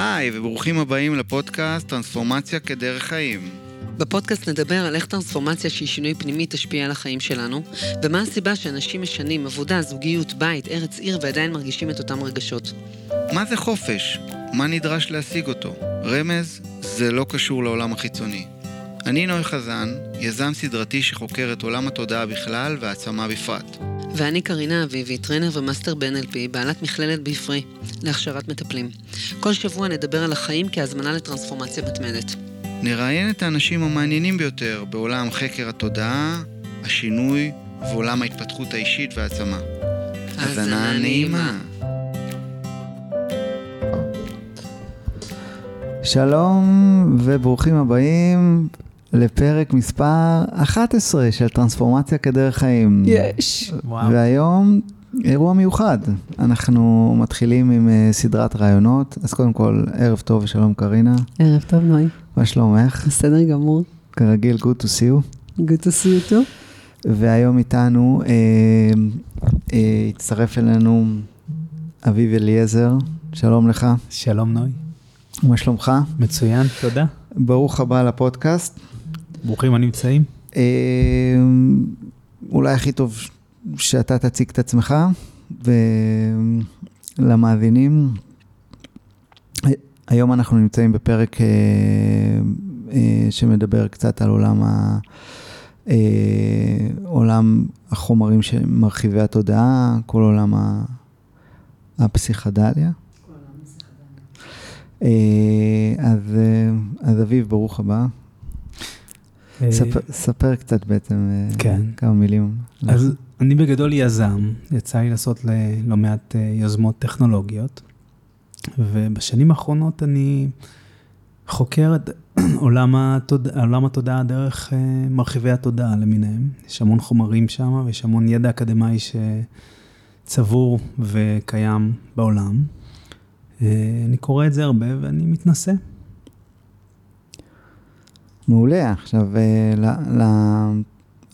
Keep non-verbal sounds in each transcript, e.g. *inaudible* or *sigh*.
היי, וברוכים הבאים לפודקאסט טרנספורמציה כדרך חיים. בפודקאסט נדבר על איך טרנספורמציה שהיא שינוי פנימי תשפיע על החיים שלנו, ומה הסיבה שאנשים משנים עבודה, זוגיות, בית, ארץ עיר ועדיין מרגישים את אותם רגשות. מה זה חופש? מה נדרש להשיג אותו? רמז, זה לא קשור לעולם החיצוני. אני נוי חזן, יזם סדרתי שחוקר את עולם התודעה בכלל והעצמה בפרט. ואני קרינה אביבי, trainer ו master ב-NLP, בעלת מכללת בעפרי, להכשרת מטפלים. כל שבוע נדבר על החיים כהזמנה לטרנספורמציה מתמדת. נראיין את האנשים המעניינים ביותר בעולם חקר התודעה, השינוי ועולם ההתפתחות האישית והעצמה. האזנה נעימה. שלום וברוכים הבאים לפרק מספר 11 של טרנספורמציה כדרך חיים. יש. וואו. והיום אירוע מיוחד. אנחנו מתחילים עם uh, סדרת רעיונות. אז קודם כל, ערב טוב ושלום קרינה. ערב טוב, נוי. מה שלומך? בסדר גמור. כרגיל, good to see you. good to see you too. והיום איתנו אה, אה, הצטרף אלינו אביב אליעזר. שלום לך. שלום נוי. מה שלומך? מצוין, תודה. ברוך הבא לפודקאסט. ברוכים הנמצאים. אה, אולי הכי טוב שאתה תציג את עצמך ולמאזינים. היום אנחנו נמצאים בפרק אה, אה, שמדבר קצת על עולם, ה, עולם החומרים שמרחיבי התודעה, כל עולם הפסיכדליה. אה, אז, אה, אז אביב, ברוך הבא. אה, ספר, קצת בעצם, אה, כן. כמה מילים. אז אני בגדול יזם, יצא לי לעשות ל- לא מעט אה, יוזמות טכנולוגיות, ובשנים האחרונות אני חוקר את *clears throat* עולם, התוד... עולם התודעה דרך מרחיבי התודעה למיניהם. יש המון חומרים שם ויש המון ידע אקדמאי שצבור וקיים בעולם. אני קורא את זה הרבה ואני מתנסה. מעולה. עכשיו, אה, ל, ל,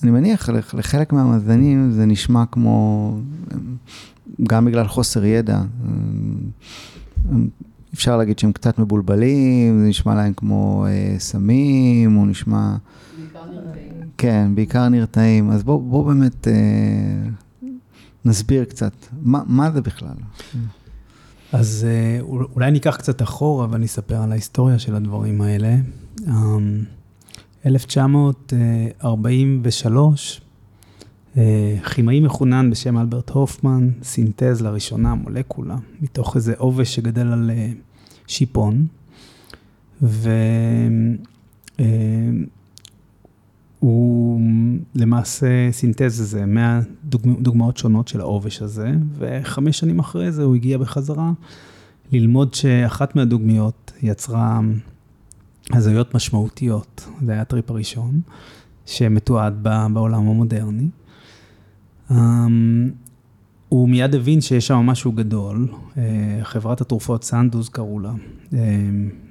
אני מניח לח- לחלק מהמאזינים זה נשמע כמו, אה, גם בגלל חוסר ידע. אה, אפשר להגיד שהם קצת מבולבלים, זה נשמע להם כמו אה, סמים, או נשמע... כן, בעיקר נרתעים. אז בואו בוא באמת אה, נסביר קצת, מה, מה זה בכלל? אז אול- אולי אני אקח קצת אחורה ואני אספר על ההיסטוריה של הדברים האלה. אמ, 1943, אה, כימאי מחונן בשם אלברט הופמן סינתז לראשונה מולקולה מתוך איזה עובש שגדל על אה, שיפון. והוא למעשה סינתז איזה 100 דוגמא, דוגמאות שונות של העובש הזה, וחמש שנים אחרי זה הוא הגיע בחזרה ללמוד שאחת מהדוגמיות יצרה הזיות משמעותיות, זה היה הטריפ הראשון, שמתועד בעולם המודרני. אמ, הוא מיד הבין שיש שם משהו גדול, אה, חברת התרופות סנדוז קראו לה. אה,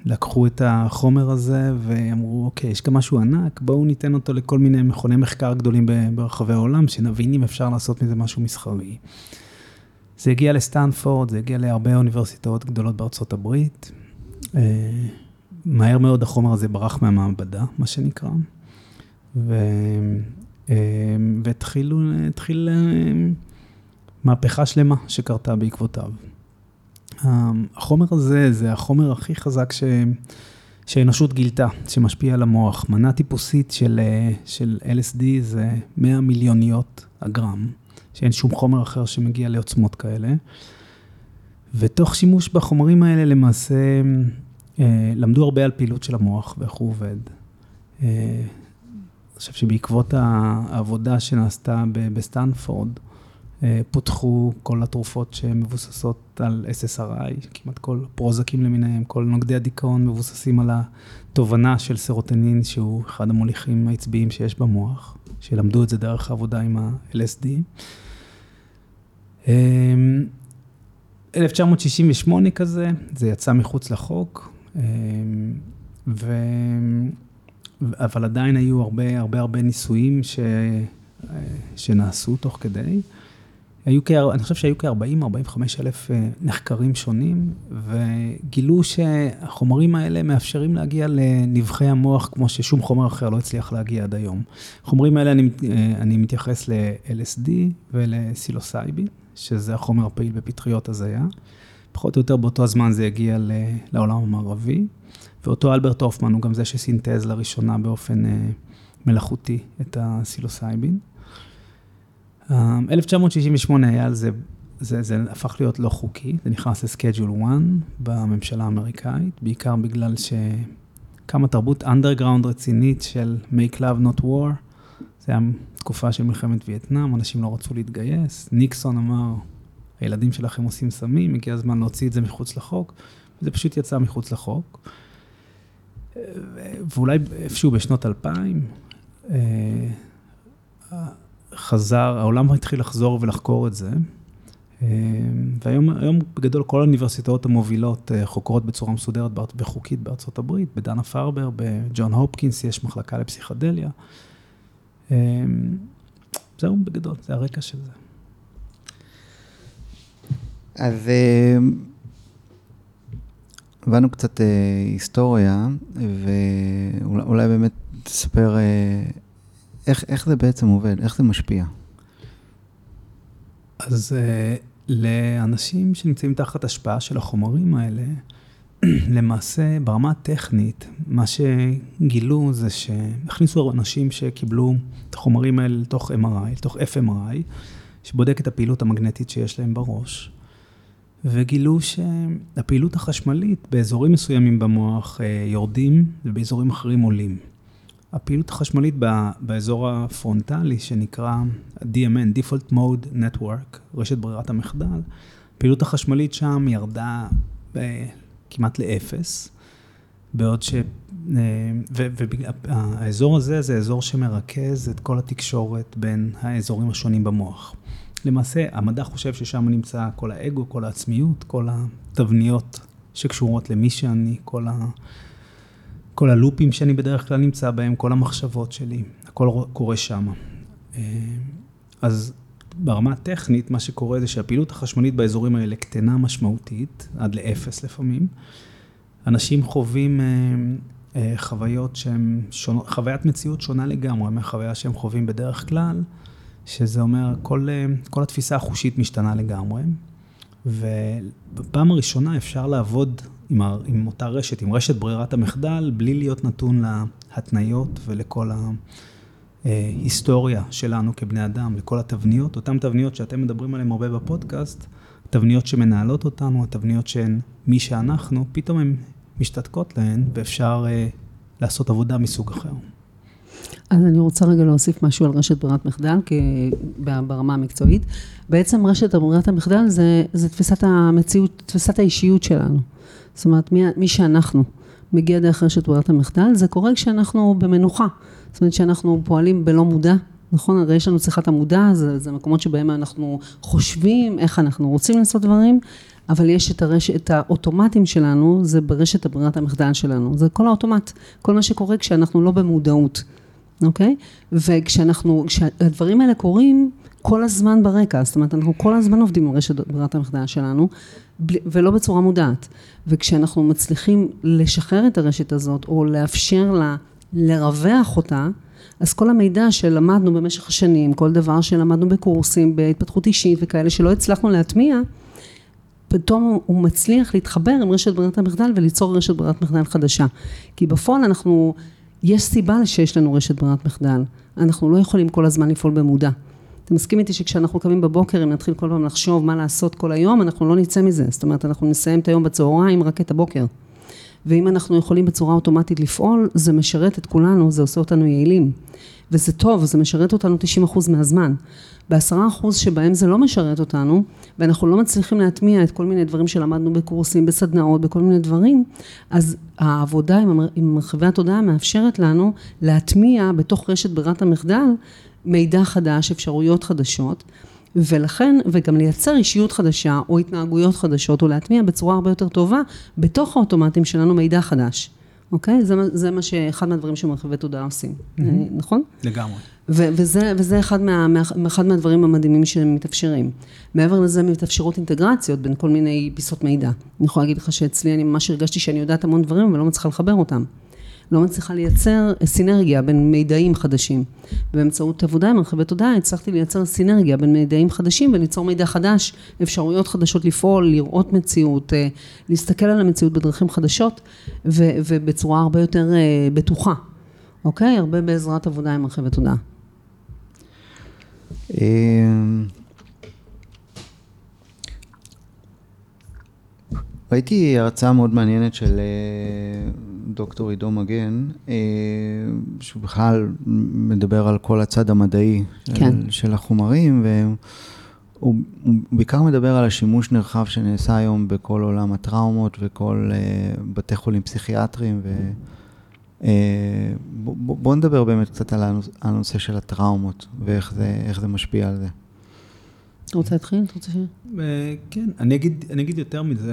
לקחו את החומר הזה ואמרו, אוקיי, יש כאן משהו ענק, בואו ניתן אותו לכל מיני מכוני מחקר גדולים ברחבי העולם, שנבין אם אפשר לעשות מזה משהו מסחרי. זה הגיע לסטנפורד, זה הגיע להרבה אוניברסיטאות גדולות בארצות הברית. מהר מאוד החומר הזה ברח מהמעבדה, מה שנקרא. ו... אה, והתחילו, התחיל אה, מהפכה שלמה שקרתה בעקבותיו. החומר הזה זה החומר הכי חזק ש... שהאנושות גילתה, שמשפיע על המוח. מנה טיפוסית של, אה, של LSD זה 100 מיליוניות הגרם, שאין שום חומר אחר שמגיע לעוצמות כאלה. ותוך שימוש בחומרים האלה למעשה למדו הרבה על פעילות של המוח ואיך הוא עובד. אה, אני חושב שבעקבות העבודה שנעשתה בסטנפורד, אה, פותחו כל התרופות שמבוססות על SSRI, כמעט כל פרוזקים למיניהם, כל נוגדי הדיכאון מבוססים על התובנה של סרוטנין, שהוא אחד המוליכים העצביים שיש במוח, שלמדו את זה דרך העבודה עם ה-LSD. אה, 1968 כזה, זה יצא מחוץ לחוק, אה, ו... אבל עדיין היו הרבה הרבה הרבה ניסויים ש... שנעשו תוך כדי. היו כ... אני חושב שהיו כ-40-45 אלף אה, נחקרים שונים, וגילו שהחומרים האלה מאפשרים להגיע לנבחי המוח, כמו ששום חומר אחר לא הצליח להגיע עד היום. החומרים האלה, אני, אה, אני מתייחס ל-LSD ולסילוסייבין, שזה החומר הפעיל בפטריות הזיה. פחות או יותר באותו הזמן זה הגיע לעולם המערבי, ואותו אלברט הופמן הוא גם זה שסינתז לראשונה באופן אה, מלאכותי את הסילוסייבין. 1968 היה על זה, זה, זה הפך להיות לא חוקי, זה נכנס לסקייג'ול 1 בממשלה האמריקאית, בעיקר בגלל שקמה תרבות אנדרגראונד רצינית של make love not war, זה היה תקופה של מלחמת וייטנאם, אנשים לא רצו להתגייס, ניקסון אמר, הילדים שלכם עושים סמים, הגיע הזמן להוציא את זה מחוץ לחוק, וזה פשוט יצא מחוץ לחוק. ואולי איפשהו בשנות 2000, חזר, העולם התחיל לחזור ולחקור את זה. אה, והיום היום בגדול כל האוניברסיטאות המובילות אה, חוקרות בצורה מסודרת וחוקית בארצות הברית, בדנה פרבר, בג'ון הופקינס יש מחלקה לפסיכדליה. אה, זהו בגדול, זה הרקע של זה. אז הבנו קצת היסטוריה, ואולי באמת תספר איך, איך זה בעצם עובד? איך זה משפיע? אז uh, לאנשים שנמצאים תחת השפעה של החומרים האלה, *clears throat* למעשה ברמה הטכנית, מה שגילו זה שהכניסו אנשים שקיבלו את החומרים האלה לתוך MRI, לתוך FMRI, שבודק את הפעילות המגנטית שיש להם בראש, וגילו שהפעילות החשמלית באזורים מסוימים במוח אה, יורדים ובאזורים אחרים עולים. הפעילות החשמלית באזור הפרונטלי, שנקרא DMN, Default Mode Network, רשת ברירת המחדל, הפעילות החשמלית שם ירדה כמעט לאפס, בעוד ש... והאזור הזה זה אזור שמרכז את כל התקשורת בין האזורים השונים במוח. למעשה, המדע חושב ששם נמצא כל האגו, כל העצמיות, כל התבניות שקשורות למי שאני, כל ה... כל הלופים שאני בדרך כלל נמצא בהם, כל המחשבות שלי, הכל קורה שם. אה, אז ברמה הטכנית, מה שקורה זה שהפעילות החשמלית באזורים האלה קטנה משמעותית, עד לאפס לפעמים. אנשים חווים אה, אה, חוויות שהן, שונות, חוויית מציאות שונה לגמרי מהחוויה שהם חווים בדרך כלל, שזה אומר, כל, כל התפיסה החושית משתנה לגמרי. ובפעם הראשונה אפשר לעבוד עם, ה, עם אותה רשת, עם רשת ברירת המחדל, בלי להיות נתון להתניות ולכל ההיסטוריה שלנו כבני אדם, לכל התבניות, אותן תבניות שאתם מדברים עליהן הרבה בפודקאסט, תבניות שמנהלות אותנו, התבניות שהן מי שאנחנו, פתאום הן משתתקות להן ואפשר uh, לעשות עבודה מסוג אחר. אז אני רוצה רגע להוסיף משהו על רשת ברירת מחדל, כי ברמה המקצועית. בעצם רשת ברירת המחדל זה, זה תפיסת המציאות, תפיסת האישיות שלנו. זאת אומרת, מי, מי שאנחנו מגיע דרך רשת ברירת המחדל, זה קורה כשאנחנו במנוחה. זאת אומרת שאנחנו פועלים בלא מודע, נכון? הרי יש לנו צריכת המודע, זה, זה מקומות שבהם אנחנו חושבים איך אנחנו רוצים לעשות דברים, אבל יש את, הרש, את האוטומטים שלנו, זה ברשת הברירת המחדל שלנו. זה כל האוטומט, כל מה שקורה כשאנחנו לא במודעות, אוקיי? וכשאנחנו, כשהדברים האלה קורים, כל הזמן ברקע, זאת אומרת, אנחנו כל הזמן עובדים עם רשת ברירת המחדל שלנו, ולא בצורה מודעת. וכשאנחנו מצליחים לשחרר את הרשת הזאת, או לאפשר לה לרווח אותה, אז כל המידע שלמדנו במשך השנים, כל דבר שלמדנו בקורסים, בהתפתחות אישית וכאלה שלא הצלחנו להטמיע, פתאום הוא מצליח להתחבר עם רשת ברירת המחדל וליצור רשת ברירת מחדל חדשה. כי בפועל אנחנו, יש סיבה שיש לנו רשת ברירת מחדל. אנחנו לא יכולים כל הזמן לפעול במודע. אתה מסכים איתי שכשאנחנו קמים בבוקר, אם נתחיל כל פעם לחשוב מה לעשות כל היום, אנחנו לא נצא מזה. זאת אומרת, אנחנו נסיים את היום בצהריים רק את הבוקר. ואם אנחנו יכולים בצורה אוטומטית לפעול, זה משרת את כולנו, זה עושה אותנו יעילים. וזה טוב, זה משרת אותנו 90% מהזמן. בעשרה אחוז שבהם זה לא משרת אותנו, ואנחנו לא מצליחים להטמיע את כל מיני דברים שלמדנו בקורסים, בסדנאות, בכל מיני דברים, אז העבודה עם מרחבי התודעה מאפשרת לנו להטמיע בתוך רשת ברירת המחדל מידע חדש, אפשרויות חדשות, ולכן, וגם לייצר אישיות חדשה או התנהגויות חדשות, או להטמיע בצורה הרבה יותר טובה בתוך האוטומטים שלנו מידע חדש. אוקיי? זה, זה מה שאחד מהדברים שמרחיבי תודעה עושים, אה, נכון? לגמרי. ו- וזה, וזה אחד, מה, מה, אחד מהדברים המדהימים שמתאפשרים. מעבר לזה מתאפשרות אינטגרציות בין כל מיני פיסות מידע. אני יכולה להגיד לך שאצלי אני ממש הרגשתי שאני יודעת המון דברים ולא מצליחה לחבר אותם. לא מצליחה לייצר סינרגיה בין מידעים חדשים. באמצעות עבודה עם מרחבי תודעה הצלחתי לייצר סינרגיה בין מידעים חדשים וליצור מידע חדש, אפשרויות חדשות לפעול, לראות מציאות, אה, להסתכל על המציאות בדרכים חדשות ו- ובצורה הרבה יותר אה, בטוחה. אוקיי? הרבה בעזרת עבודה עם מרחבי תודעה. ראיתי הרצאה מאוד מעניינת של אה, דוקטור עידו מגן, אה, שהוא בכלל מדבר על כל הצד המדעי כן. של החומרים, והוא הוא בעיקר מדבר על השימוש נרחב שנעשה היום בכל עולם הטראומות וכל אה, בתי חולים פסיכיאטריים. ו... אה, בוא, בוא- בוא נדבר באמת קצת על הנוש- הנושא של הטראומות ואיך זה, זה משפיע על זה. אתה רוצה להתחיל? אתה רוצה ש... אה, כן, אני אגיד, אני אגיד יותר מזה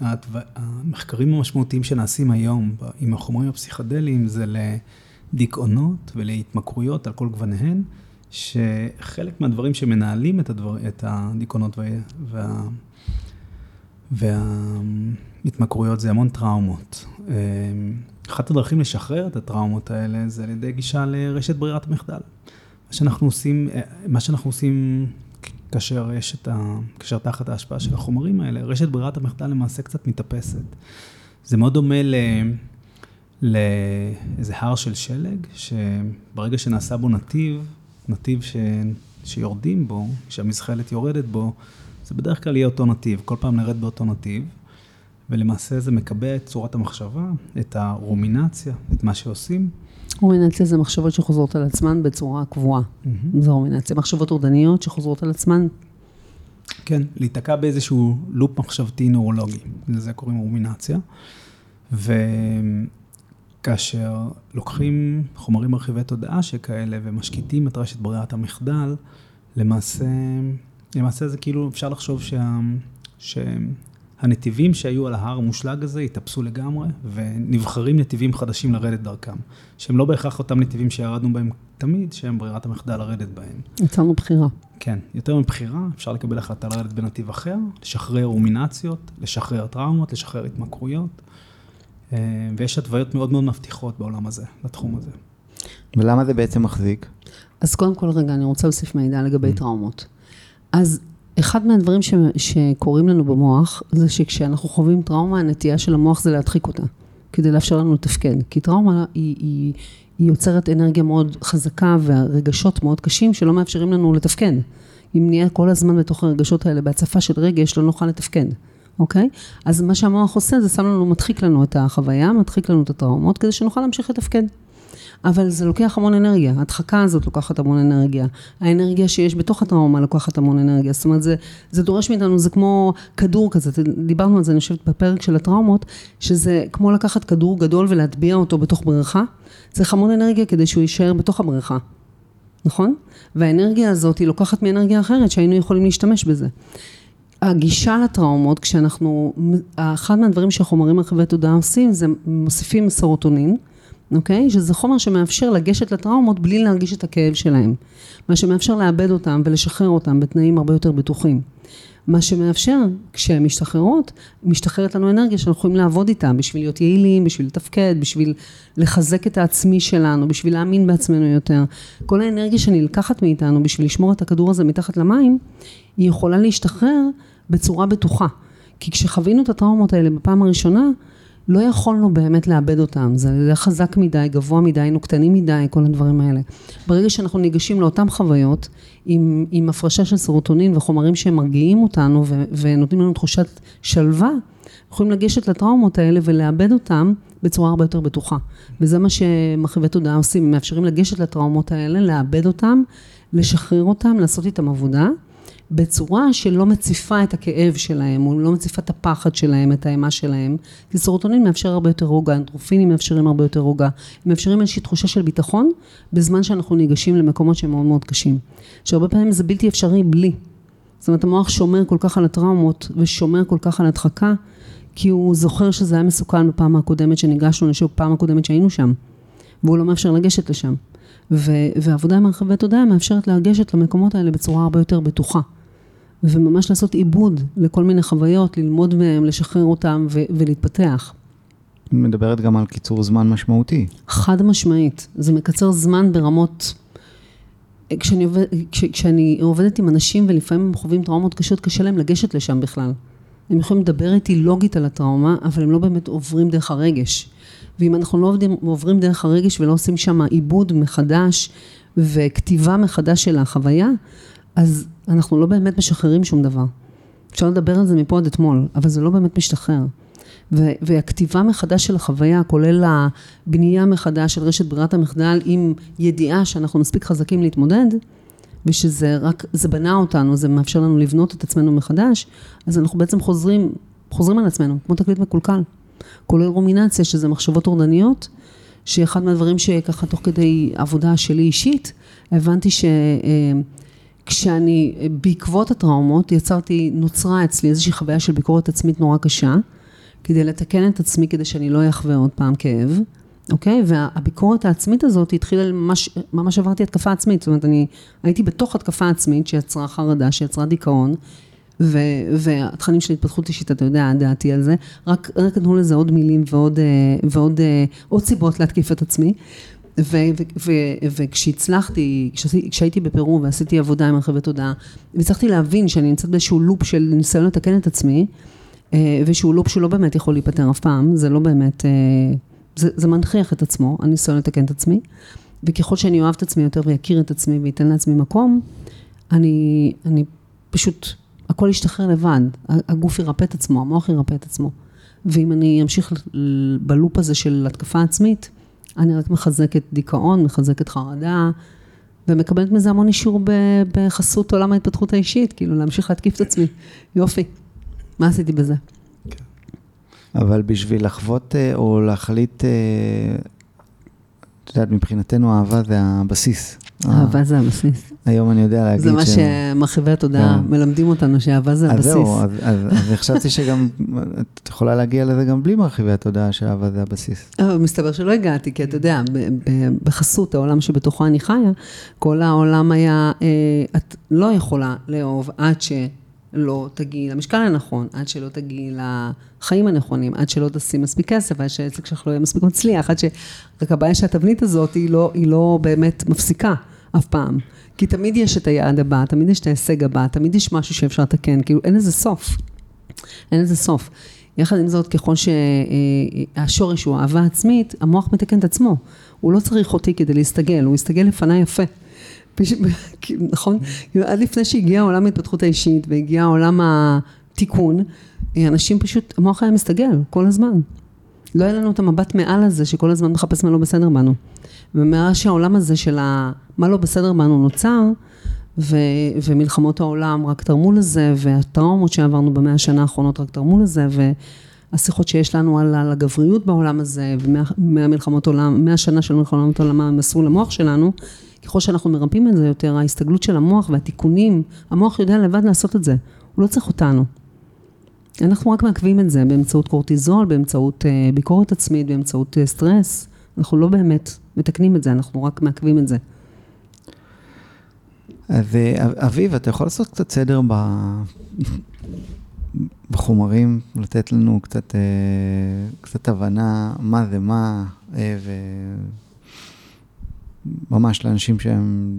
שהמחקרים המשמעותיים שנעשים היום עם החומרים הפסיכדליים זה לדיכאונות ולהתמכרויות על כל גווניהן, שחלק מהדברים שמנהלים את, הדבר, את הדיכאונות וה, וה, וההתמכרויות זה המון טראומות. אה, אחת הדרכים לשחרר את הטראומות האלה זה על ידי גישה לרשת ברירת המחדל. מה שאנחנו עושים, אה, מה שאנחנו עושים כאשר יש את ה... כאשר תחת ההשפעה של החומרים האלה, רשת ברירת המחדל למעשה קצת מתאפסת. זה מאוד דומה ל... לאיזה הר של שלג, שברגע שנעשה בו נתיב, נתיב ש... שיורדים בו, שהמזחלת יורדת בו, זה בדרך כלל יהיה אותו נתיב, כל פעם נרד באותו נתיב, ולמעשה זה מקבע את צורת המחשבה, את הרומינציה, את מה שעושים. רומינציה זה מחשבות שחוזרות על עצמן בצורה קבועה. זו רומינציה. מחשבות טורדניות שחוזרות על עצמן. כן, להיתקע באיזשהו לופ מחשבתי נורולוגי, לזה קוראים רומינציה. וכאשר לוקחים חומרים מרחיבי תודעה שכאלה ומשקיטים את רשת ברירת המחדל, למעשה, למעשה זה כאילו, אפשר לחשוב שה, שהנתיבים שהיו על ההר המושלג הזה התאפסו לגמרי, ונבחרים נתיבים חדשים לרדת דרכם, שהם לא בהכרח אותם נתיבים שירדנו בהם תמיד, שהם ברירת המחדל לרדת בהם. יצרנו בחירה. כן, יותר מבחירה, אפשר לקבל החלטה לרדת בנתיב אחר, לשחרר רומינציות, לשחרר טראומות, לשחרר התמכרויות, אה, ויש התוויות מאוד מאוד מבטיחות בעולם הזה, לתחום הזה. ולמה זה בעצם מחזיק? אז קודם כל, רגע, אני רוצה להוסיף מידע לגבי טראומות. אז אחד מהדברים ש, שקורים לנו במוח, זה שכשאנחנו חווים טראומה, הנטייה של המוח זה להדחיק אותה, כדי לאפשר לנו לתפקד. כי טראומה היא, היא, היא יוצרת אנרגיה מאוד חזקה והרגשות מאוד קשים שלא מאפשרים לנו לתפקד. אם נהיה כל הזמן בתוך הרגשות האלה בהצפה של רגש, לא נוכל לתפקד, אוקיי? אז מה שהמוח עושה זה שם לנו, מדחיק לנו את החוויה, מדחיק לנו את הטראומות, כדי שנוכל להמשיך לתפקד. אבל זה לוקח המון אנרגיה, ההדחקה הזאת לוקחת המון אנרגיה, האנרגיה שיש בתוך הטראומה לוקחת המון אנרגיה, זאת אומרת זה, זה דורש מאיתנו, זה כמו כדור כזה, דיברנו על זה אני חושבת בפרק של הטראומות, שזה כמו לקחת כדור גדול ולהטביע אותו בתוך בריכה, צריך המון אנרגיה כדי שהוא יישאר בתוך הבריכה, נכון? והאנרגיה הזאת היא לוקחת מאנרגיה אחרת שהיינו יכולים להשתמש בזה. הגישה לטראומות, כשאנחנו, אחד מהדברים שהחומרים מרחיבי תודעה עושים, זה מוסיפים סרוטונין, אוקיי? שזה חומר שמאפשר לגשת לטראומות בלי להרגיש את הכאב שלהם. מה שמאפשר לאבד אותם ולשחרר אותם בתנאים הרבה יותר בטוחים. מה שמאפשר, כשהן משתחררות, משתחררת לנו אנרגיה שאנחנו יכולים לעבוד איתה בשביל להיות יעילים, בשביל לתפקד, בשביל לחזק את העצמי שלנו, בשביל להאמין בעצמנו יותר. כל האנרגיה שנלקחת מאיתנו בשביל לשמור את הכדור הזה מתחת למים, היא יכולה להשתחרר בצורה בטוחה. כי כשחווינו את הטראומות האלה בפעם הראשונה, לא יכולנו באמת לאבד אותם, זה היה חזק מדי, גבוה מדי, היינו קטנים מדי, כל הדברים האלה. ברגע שאנחנו ניגשים לאותן חוויות, עם, עם הפרשה של סרוטונין וחומרים שמרגיעים אותנו ו, ונותנים לנו תחושת שלווה, יכולים לגשת לטראומות האלה ולאבד אותם בצורה הרבה יותר בטוחה. וזה מה שמרחיבי תודעה עושים, מאפשרים לגשת לטראומות האלה, לאבד אותם, לשחרר אותם, לעשות איתם עבודה. בצורה שלא מציפה את הכאב שלהם, או לא מציפה את הפחד שלהם, את האימה שלהם. כי סרוטונין מאפשר הרבה יותר רוגע, אנטרופינים מאפשרים הרבה יותר רוגע. הם מאפשרים איזושהי תחושה של ביטחון, בזמן שאנחנו ניגשים למקומות שהם מאוד מאוד קשים. שהרבה פעמים זה בלתי אפשרי בלי. זאת אומרת, המוח שומר כל כך על הטראומות, ושומר כל כך על הדחקה, כי הוא זוכר שזה היה מסוכן בפעם הקודמת שניגשנו לשוק, פעם הקודמת שהיינו שם, והוא לא מאפשר לגשת לשם. ו- ועבודה עם הרחבי תודעה מאפשרת לגשת למקומות האלה בצורה הרבה יותר בטוחה. וממש לעשות עיבוד לכל מיני חוויות, ללמוד מהם, לשחרר אותם ו- ולהתפתח. מדברת גם על קיצור זמן משמעותי. חד משמעית, זה מקצר זמן ברמות... כשאני, עובד, כש, כשאני עובדת עם אנשים ולפעמים הם חווים טראומות קשות, קשה להם לגשת לשם בכלל. הם יכולים לדבר איתי לוגית על הטראומה, אבל הם לא באמת עוברים דרך הרגש. ואם אנחנו לא עובדים, עוברים דרך הרגש ולא עושים שם עיבוד מחדש וכתיבה מחדש של החוויה, אז אנחנו לא באמת משחררים שום דבר. אפשר לדבר על זה מפה עד אתמול, אבל זה לא באמת משתחרר. ו- והכתיבה מחדש של החוויה, כולל הבנייה מחדש של רשת ברירת המחדל, עם ידיעה שאנחנו מספיק חזקים להתמודד, ושזה רק, זה בנה אותנו, זה מאפשר לנו לבנות את עצמנו מחדש, אז אנחנו בעצם חוזרים, חוזרים על עצמנו, כמו תקליט מקולקל. כולל רומינציה, שזה מחשבות טורדניות, שאחד מהדברים שככה תוך כדי עבודה שלי אישית, הבנתי שכשאני, בעקבות הטראומות, יצרתי, נוצרה אצלי איזושהי חוויה של ביקורת עצמית נורא קשה, כדי לתקן את עצמי כדי שאני לא אחווה עוד פעם כאב. אוקיי? והביקורת העצמית הזאת התחילה, ממש, ממש עברתי התקפה עצמית, זאת אומרת, אני הייתי בתוך התקפה עצמית שיצרה חרדה, שיצרה דיכאון, ו, והתכנים של התפתחות אישית, אתה יודע, דעתי על זה, רק, רק נתנו לזה עוד מילים ועוד, אה, ועוד אה, עוד סיבות להתקיף את עצמי. וכשהצלחתי, כשהייתי בפרו ועשיתי עבודה עם הרחבי תודעה, והצלחתי להבין שאני נמצאת באיזשהו לופ של ניסיון לתקן את עצמי, אה, ושהוא לופ שהוא לא באמת יכול להיפטר אף פעם, זה לא באמת, זה, זה מנכיח את עצמו, הניסיון לתקן את עצמי, וככל שאני אוהב את עצמי יותר ואכיר את עצמי ואתן לעצמי מקום, אני, אני פשוט הכל ישתחרר לבד, הגוף ירפא את עצמו, המוח ירפא את עצמו. ואם אני אמשיך בלופ הזה של התקפה עצמית, אני רק מחזקת דיכאון, מחזקת חרדה, ומקבלת מזה המון אישור בחסות עולם ההתפתחות האישית, כאילו להמשיך להתקיף את עצמי. יופי, מה עשיתי בזה? כן. אבל בשביל לחוות אה, או להחליט, אה, את יודעת, מבחינתנו אהבה זה הבסיס. אהבה זה הבסיס. היום אני יודע להגיד ש... זה מה שמרחיבי התודעה כן. מלמדים אותנו, שאהבה זה הבסיס. אז זהו, אז חשבתי שגם, את יכולה להגיע לזה גם בלי מרחיבי התודעה, שאהבה זה הבסיס. מסתבר שלא הגעתי, כי אתה יודע, בחסות העולם שבתוכו אני חיה, כל העולם היה, אה, את לא יכולה לאהוב עד ש... לא תגיעי למשקל הנכון, עד שלא תגיעי לחיים הנכונים, עד שלא תשים מספיק כסף, עד שהעסק שלך לא יהיה מספיק מצליח, עד ש... רק הבעיה שהתבנית הזאת היא לא, היא לא באמת מפסיקה אף פעם. כי תמיד יש את היעד הבא, תמיד יש את ההישג הבא, תמיד יש משהו שאפשר לתקן, כאילו אין לזה סוף. אין לזה סוף. יחד עם זאת, ככל שהשורש הוא אהבה עצמית, המוח מתקן את עצמו. הוא לא צריך אותי כדי להסתגל, הוא יסתגל לפניי יפה. *laughs* נכון? עד לפני שהגיע העולם ההתפתחות האישית והגיע העולם התיקון, אנשים פשוט, המוח היה מסתגל כל הזמן. לא היה לנו את המבט מעל הזה שכל הזמן מחפש מה לא בסדר בנו. ומאז שהעולם הזה של מה לא בסדר בנו נוצר, ו, ומלחמות העולם רק תרמו לזה, והטראומות שעברנו במאה השנה האחרונות רק תרמו לזה, והשיחות שיש לנו על, על הגבריות בעולם הזה, ומהמלחמות עולם, מהשנה של מלחמות העולם הם עשו למוח שלנו, ככל שאנחנו מרפאים את זה יותר, ההסתגלות של המוח והתיקונים, המוח יודע לבד לעשות את זה, הוא לא צריך אותנו. אנחנו רק מעכבים את זה באמצעות קורטיזול, באמצעות uh, ביקורת עצמית, באמצעות uh, סטרס. אנחנו לא באמת מתקנים את זה, אנחנו רק מעכבים את זה. אז אה, אביב, אתה יכול לעשות קצת סדר ב... בחומרים, לתת לנו קצת, קצת הבנה מה זה מה, ו... ממש לאנשים שהם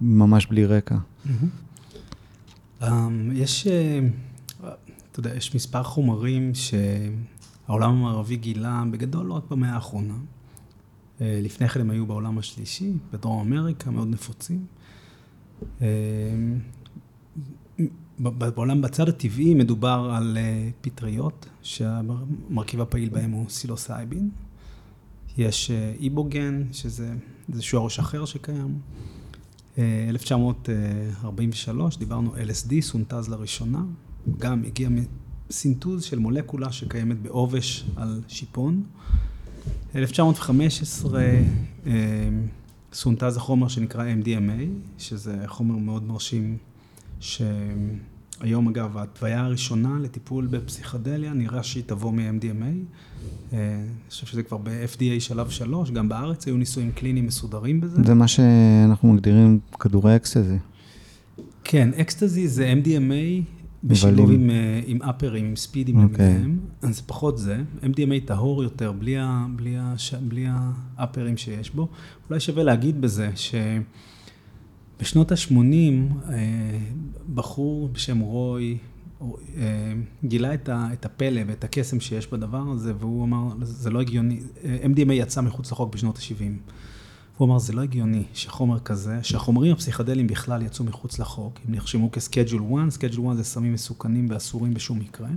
ממש בלי רקע. Mm-hmm. יש, אה, אתה יודע, יש מספר חומרים שהעולם המערבי גילה בגדול לא רק במאה האחרונה. אה, לפני כן הם היו בעולם השלישי, בדרום אמריקה, מאוד נפוצים. אה, בעולם בצד הטבעי מדובר על פטריות, שהמרכיב הפעיל בהם הוא סילוסייבין. יש איבוגן, שזה זה שורש אחר שקיים. 1943, אה, דיברנו LSD, סונטז לראשונה, גם הגיע מסינטוז של מולקולה שקיימת בעובש על שיפון. 1915, אה, סונטז החומר שנקרא MDMA, שזה חומר מאוד מרשים, ש... היום אגב, ההתוויה הראשונה לטיפול בפסיכדליה, נראה שהיא תבוא מ-MDMA. אה, אני חושב שזה כבר ב-FDA שלב שלוש, גם בארץ היו ניסויים קליניים מסודרים בזה. זה מה שאנחנו מגדירים כדורי אקסטזי. כן, אקסטזי זה MDMA בשילוב עם, אה, עם אפרים, עם ספידים אוקיי. למיניהם, אז זה פחות זה. MDMA טהור יותר, בלי, ה, בלי, ה, בלי האפרים שיש בו. אולי שווה להגיד בזה שבשנות ה-80, אה, בחור בשם רוי, אה, גילה את, ה, את הפלא ואת הקסם שיש בדבר הזה, והוא אמר, זה לא הגיוני, MDMA יצא מחוץ לחוק בשנות ה-70. הוא אמר, זה לא הגיוני שחומר כזה, שהחומרים הפסיכדליים בכלל יצאו מחוץ לחוק, הם נרשמו כ schedule 1, schedule 1 זה סמים מסוכנים ואסורים בשום מקרה.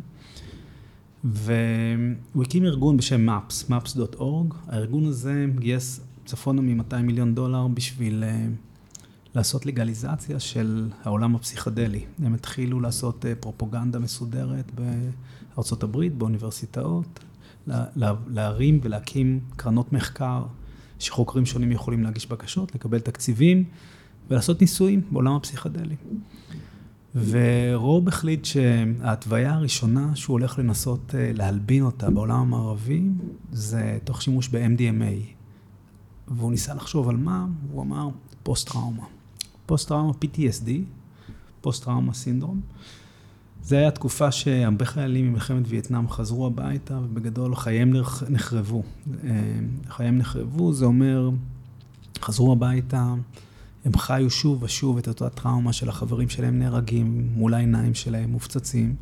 והוא הקים ארגון בשם MAPS, maps.org, הארגון הזה גייס צפונה מ-200 מיליון דולר בשביל uh, לעשות לגליזציה של העולם הפסיכדלי. הם התחילו לעשות uh, פרופוגנדה מסודרת בארצות הברית, באוניברסיטאות, לה, להרים ולהקים קרנות מחקר. שחוקרים שונים יכולים להגיש בקשות, לקבל תקציבים ולעשות ניסויים בעולם הפסיכדלי. ורוב החליט שההתוויה הראשונה שהוא הולך לנסות אה, להלבין אותה בעולם המערבי, זה תוך שימוש ב-MDMA. והוא ניסה לחשוב על מה, הוא אמר פוסט-טראומה. פוסט-טראומה PTSD, פוסט-טראומה סינדרום. זה היה תקופה שהרבה חיילים ממלחמת וייטנאם חזרו הביתה, ובגדול חייהם נחרבו. אה, חייהם נחרבו, זה אומר, חזרו הביתה, הם חיו שוב ושוב את אותה טראומה של החברים שלהם נהרגים, מול העיניים שלהם מופצצים,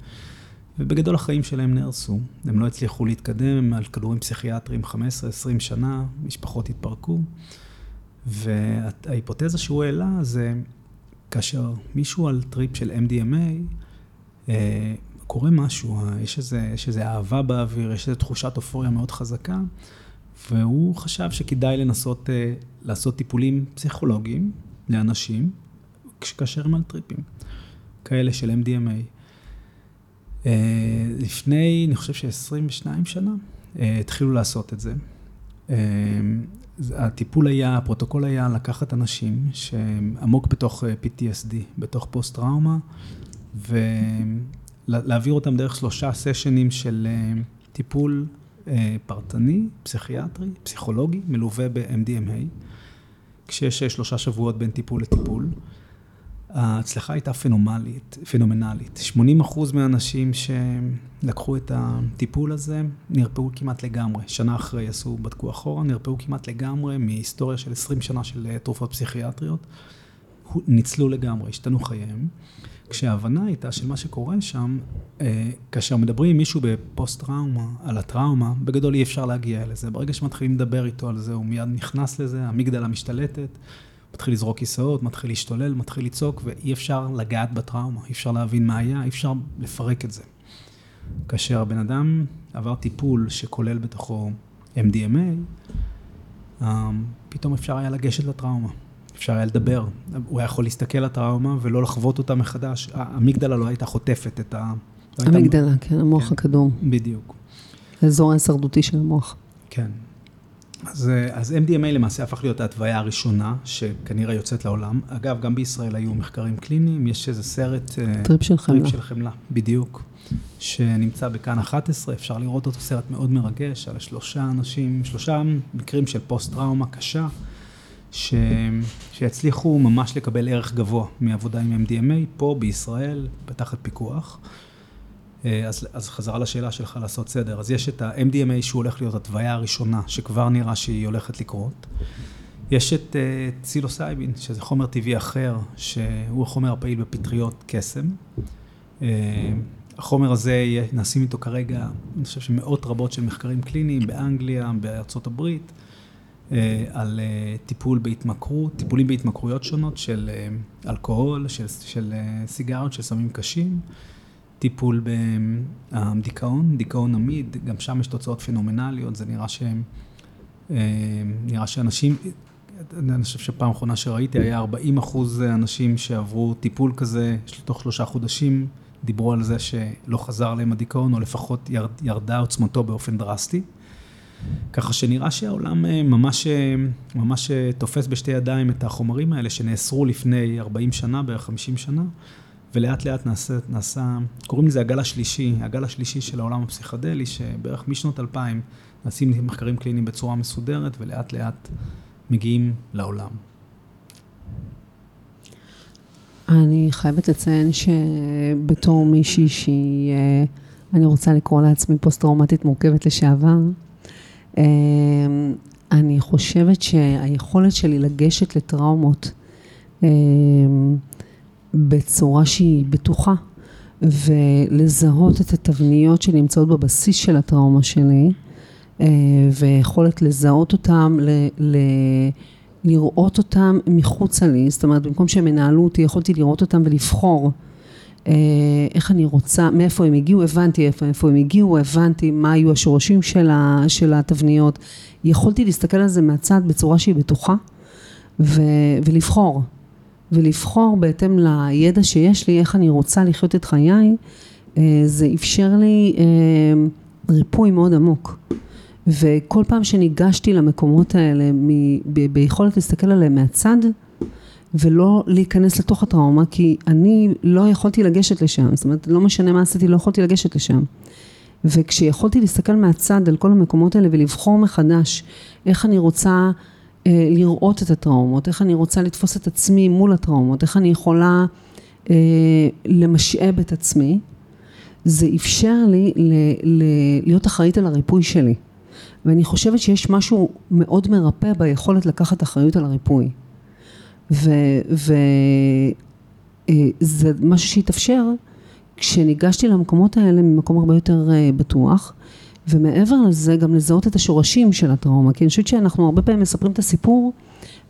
ובגדול החיים שלהם נהרסו. הם לא הצליחו להתקדם, הם על כדורים פסיכיאטריים 15-20 שנה, משפחות התפרקו. וההיפותזה שהוא העלה זה, כאשר מישהו על טריפ של MDMA, קורה משהו, אה, יש איזה, יש איזה אהבה באוויר, יש איזו תחושת אופוריה מאוד חזקה, והוא חשב שכדאי לנסות אה, לעשות טיפולים פסיכולוגיים לאנשים, כאשר הם על טריפים, כאלה של MDMA. לפני, אני חושב ש-22 שנה, התחילו לעשות את זה. הטיפול היה, הפרוטוקול היה לקחת אנשים שהם עמוק בתוך PTSD, בתוך פוסט-טראומה, ולהעביר אותם דרך שלושה סשנים של אה, טיפול אה, פרטני, פסיכיאטרי, פסיכולוגי, מלווה ב-MDMA, כשיש אה, שלושה שבועות בין טיפול לטיפול. ההצלחה הייתה פנומלית, פנומנלית. 80 אחוז מהאנשים שלקחו את הטיפול הזה נרפאו כמעט לגמרי. שנה אחרי עשו, בדקו אחורה, נרפאו כמעט לגמרי מהיסטוריה של 20 שנה של תרופות פסיכיאטריות. ניצלו לגמרי, השתנו חייהם. כשההבנה הייתה של מה שקורה שם, אה, כאשר מדברים עם מישהו בפוסט-טראומה, על הטראומה, בגדול אי אפשר להגיע לזה. ברגע שמתחילים לדבר איתו על זה, הוא מיד נכנס לזה, המגדלה משתלטת, מתחיל לזרוק כיסאות, מתחיל להשתולל, מתחיל לצעוק, ואי אפשר לגעת בטראומה, אי אפשר להבין מה היה, אי אפשר לפרק את זה. כאשר הבן אדם עבר טיפול שכולל בתוכו MDMA, אה, פתאום אפשר היה לגשת לטראומה. אפשר היה לדבר. הוא היה יכול להסתכל על הטראומה ולא לחוות אותה מחדש. האמיגדלה לא הייתה חוטפת את ה... לא האמיגדלה, הייתה... כן, המוח כן, הקדום. בדיוק. האזור ההישרדותי של המוח. כן. אז, אז MDMA למעשה הפך להיות ההתוויה הראשונה שכנראה יוצאת לעולם. אגב, גם בישראל היו מחקרים קליניים, יש איזה סרט... אה, טריפ של חמלה. טריפ של חמלה, בדיוק. שנמצא בכאן 11, אפשר לראות אותו, סרט מאוד מרגש על שלושה אנשים, שלושה מקרים של פוסט-טראומה קשה. ש... שיצליחו ממש לקבל ערך גבוה מעבודה עם MDMA, פה בישראל, בתחת פיקוח. אה, אז, אז חזרה לשאלה שלך לעשות סדר. אז יש את ה-MDMA שהוא הולך להיות התוויה הראשונה, שכבר נראה שהיא הולכת לקרות. יש את uh, צילוסייבין, שזה חומר טבעי אחר, שהוא החומר הפעיל בפטריות קסם. Uh, החומר הזה, נעשים איתו כרגע, אני חושב שמאות רבות של מחקרים קליניים באנגליה, בארצות הברית. אה, על אה, טיפול בהתמכרות, טיפולים בהתמכרויות שונות של אה, אלכוהול, של, של סיגריות, של סמים קשים, טיפול בדיכאון, דיכאון עמיד, גם שם יש תוצאות פנומנליות, זה נראה שהם, נראה שאנשים, אני חושב שפעם אחרונה שראיתי היה 40 אחוז אנשים שעברו טיפול כזה, תוך שלושה חודשים, דיברו על זה שלא חזר להם הדיכאון, או לפחות ירד, ירדה עוצמתו באופן דרסטי. ככה שנראה שהעולם אה, ממש, אה, ממש אה, תופס בשתי ידיים את החומרים האלה שנאסרו לפני 40 שנה, בערך 50 שנה, ולאט לאט נעשה, נעשה, קוראים לזה הגל השלישי, הגל השלישי של העולם הפסיכדלי, שבערך משנות 2000 נעשים מחקרים קליניים בצורה מסודרת, ולאט לאט מגיעים לעולם. אני חייבת לציין שבתור מישהי שהיא, אני רוצה לקרוא לעצמי פוסט-טראומטית מורכבת לשעבר, אני חושבת שהיכולת שלי לגשת לטראומות אה, בצורה שהיא בטוחה ולזהות את התבניות שנמצאות בבסיס של הטראומה שלי ויכולת לזהות אותם, ל... ל לראות אותם מחוצה לי, זאת אומרת במקום שהם ינהלו אותי יכולתי לראות אותם ולבחור. אה, איך אני רוצה, מאיפה הם הגיעו, הבנתי איפה, איפה הם הגיעו, הבנתי מה היו השורשים של, ה, של התבניות, יכולתי להסתכל על זה מהצד בצורה שהיא בטוחה ו, ולבחור, ולבחור בהתאם לידע שיש לי, איך אני רוצה לחיות את חיי, אה, זה אפשר לי אה, ריפוי מאוד עמוק. וכל פעם שניגשתי למקומות האלה ביכולת להסתכל עליהם מהצד ולא להיכנס לתוך הטראומה כי אני לא יכולתי לגשת לשם, זאת אומרת לא משנה מה עשיתי לא יכולתי לגשת לשם וכשיכולתי להסתכל מהצד על כל המקומות האלה ולבחור מחדש איך אני רוצה אה, לראות את הטראומות, איך אני רוצה לתפוס את עצמי מול הטראומות, איך אני יכולה אה, למשאב את עצמי, זה אפשר לי ל- ל- להיות אחראית על הריפוי שלי. ואני חושבת שיש משהו מאוד מרפא ביכולת לקחת אחריות על הריפוי. וזה אה, משהו שהתאפשר כשניגשתי למקומות האלה ממקום הרבה יותר אה, בטוח. ומעבר לזה גם לזהות את השורשים של הטראומה, כי אני חושבת שאנחנו הרבה פעמים מספרים את הסיפור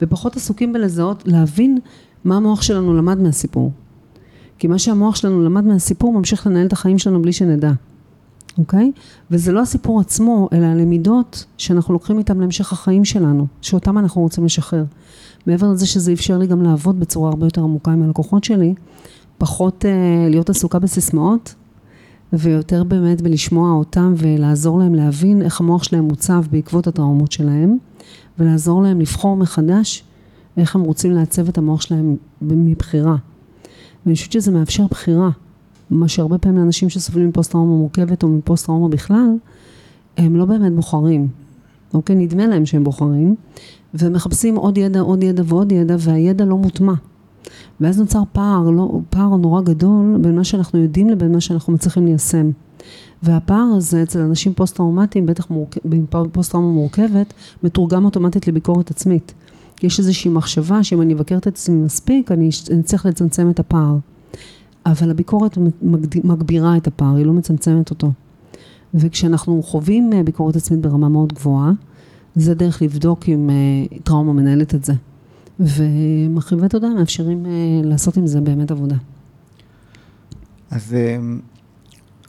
ופחות עסוקים בלזהות, להבין מה המוח שלנו למד מהסיפור. כי מה שהמוח שלנו למד מהסיפור ממשיך לנהל את החיים שלנו בלי שנדע. אוקיי? וזה לא הסיפור עצמו, אלא הלמידות שאנחנו לוקחים איתם להמשך החיים שלנו, שאותם אנחנו רוצים לשחרר. מעבר לזה שזה אפשר לי גם לעבוד בצורה הרבה יותר עמוקה עם הלקוחות שלי, פחות uh, להיות עסוקה בסיסמאות, ויותר באמת בלשמוע אותם ולעזור להם להבין איך המוח שלהם מוצב בעקבות הטראומות שלהם, ולעזור להם לבחור מחדש איך הם רוצים לעצב את המוח שלהם מבחירה. ואני חושבת שזה מאפשר בחירה. מה שהרבה פעמים לאנשים שסובלים מפוסט טראומה מורכבת או מפוסט טראומה בכלל, הם לא באמת בוחרים. אוקיי? נדמה להם שהם בוחרים, ומחפשים עוד ידע, עוד ידע ועוד ידע, והידע לא מוטמע. ואז נוצר פער, לא, פער נורא גדול בין מה שאנחנו יודעים לבין מה שאנחנו מצליחים ליישם. והפער הזה אצל אנשים פוסט-טראומטיים, בטח מורכ... פוסט-טראומה מורכבת, מתורגם אוטומטית לביקורת עצמית. יש איזושהי מחשבה שאם אני אבקר את עצמי מספיק, אני אצליח לצמצם את הפער. אבל הביקורת מגבירה את הפער, היא לא מצמצמת אותו. וכשאנחנו חווים אה, ביקורת עצמית ברמה מאוד גבוהה, זה דרך לבדוק אם אה, טראומה מנהלת את זה. ומחריבי תודה מאפשרים אה, לעשות עם זה באמת עבודה. אז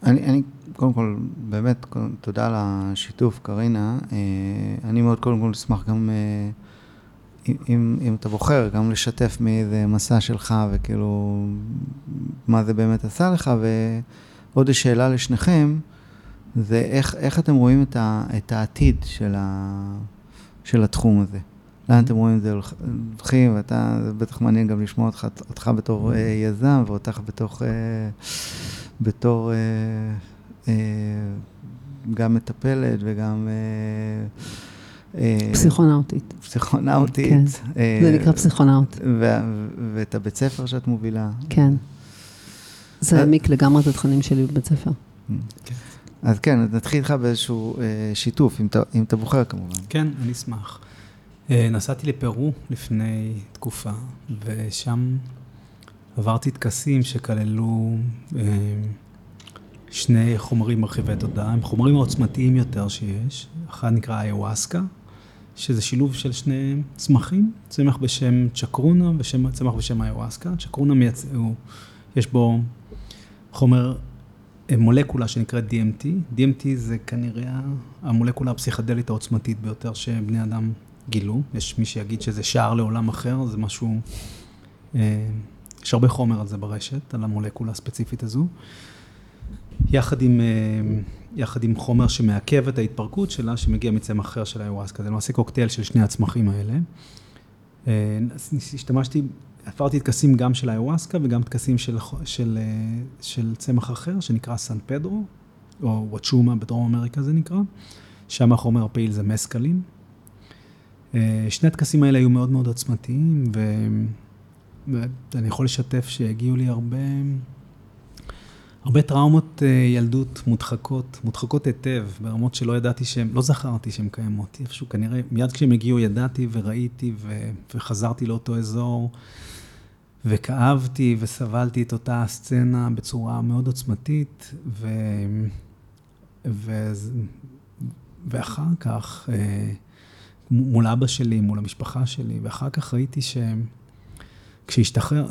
אני, אני קודם כל, באמת, תודה על השיתוף, קרינה. אני מאוד קודם כל אשמח גם אם, אם אתה בוחר גם לשתף מאיזה מסע שלך וכאילו מה זה באמת עשה לך, ועוד שאלה לשניכם, זה איך, איך אתם רואים את, ה, את העתיד של, ה, של התחום הזה? לאן אתם רואים את זה הולכים, ואתה, זה בטח מעניין גם לשמוע אותך, אותך בתור אה, יזם ואותך בתוך, אה, בתור אה, אה, גם מטפלת וגם... אה, אה, פסיכונאוטית. פסיכונאוטית. כן, אה, זה נקרא פסיכונאוט. ואת הבית ספר שאת מובילה. כן. זה העמיק לגמרי את התכנים שלי בבית ספר. אז כן, נתחיל איתך באיזשהו אה, שיתוף, אם אתה בוחר כמובן. כן, אני אשמח. נסעתי לפרו לפני תקופה, ושם עברתי טקסים שכללו שני חומרים מרחיבי תודעה, הם חומרים העוצמתיים יותר שיש. אחד נקרא איוואסקה, שזה שילוב של שני צמחים, צמח בשם צ'קרונה וצמח בשם איוואסקה. צ'קרונה מייצ... הוא, יש בו חומר, אה, מולקולה שנקראת DMT. DMT זה כנראה המולקולה הפסיכדלית העוצמתית ביותר שבני אדם גילו. יש מי שיגיד שזה שער לעולם אחר, זה משהו... אה, יש הרבה חומר על זה ברשת, על המולקולה הספציפית הזו. יחד עם... אה, יחד עם חומר שמעכב את ההתפרקות שלה, שמגיע מצמח אחר של האיוואסקה. זה למעשה קוקטייל של שני הצמחים האלה. אה, השתמשתי עברתי טקסים גם של האיוואסקה וגם טקסים של, של, של צמח אחר, שנקרא סן פדרו, או וואצ'ומה בדרום אמריקה זה נקרא, שם החומר הפעיל זה מסקלין. שני הטקסים האלה היו מאוד מאוד עוצמתיים, ואני יכול לשתף שהגיעו לי הרבה... הרבה טראומות אה, ילדות מודחקות, מודחקות היטב, ברמות שלא ידעתי שהן, לא זכרתי שהן קיימות. איפשהו כנראה, מיד כשהם הגיעו ידעתי וראיתי ו, וחזרתי לאותו אזור, וכאבתי וסבלתי את אותה הסצנה בצורה מאוד עוצמתית, ו, ו, ואחר כך, אה, מול אבא שלי, מול המשפחה שלי, ואחר כך ראיתי שהם... כשהשתחרר,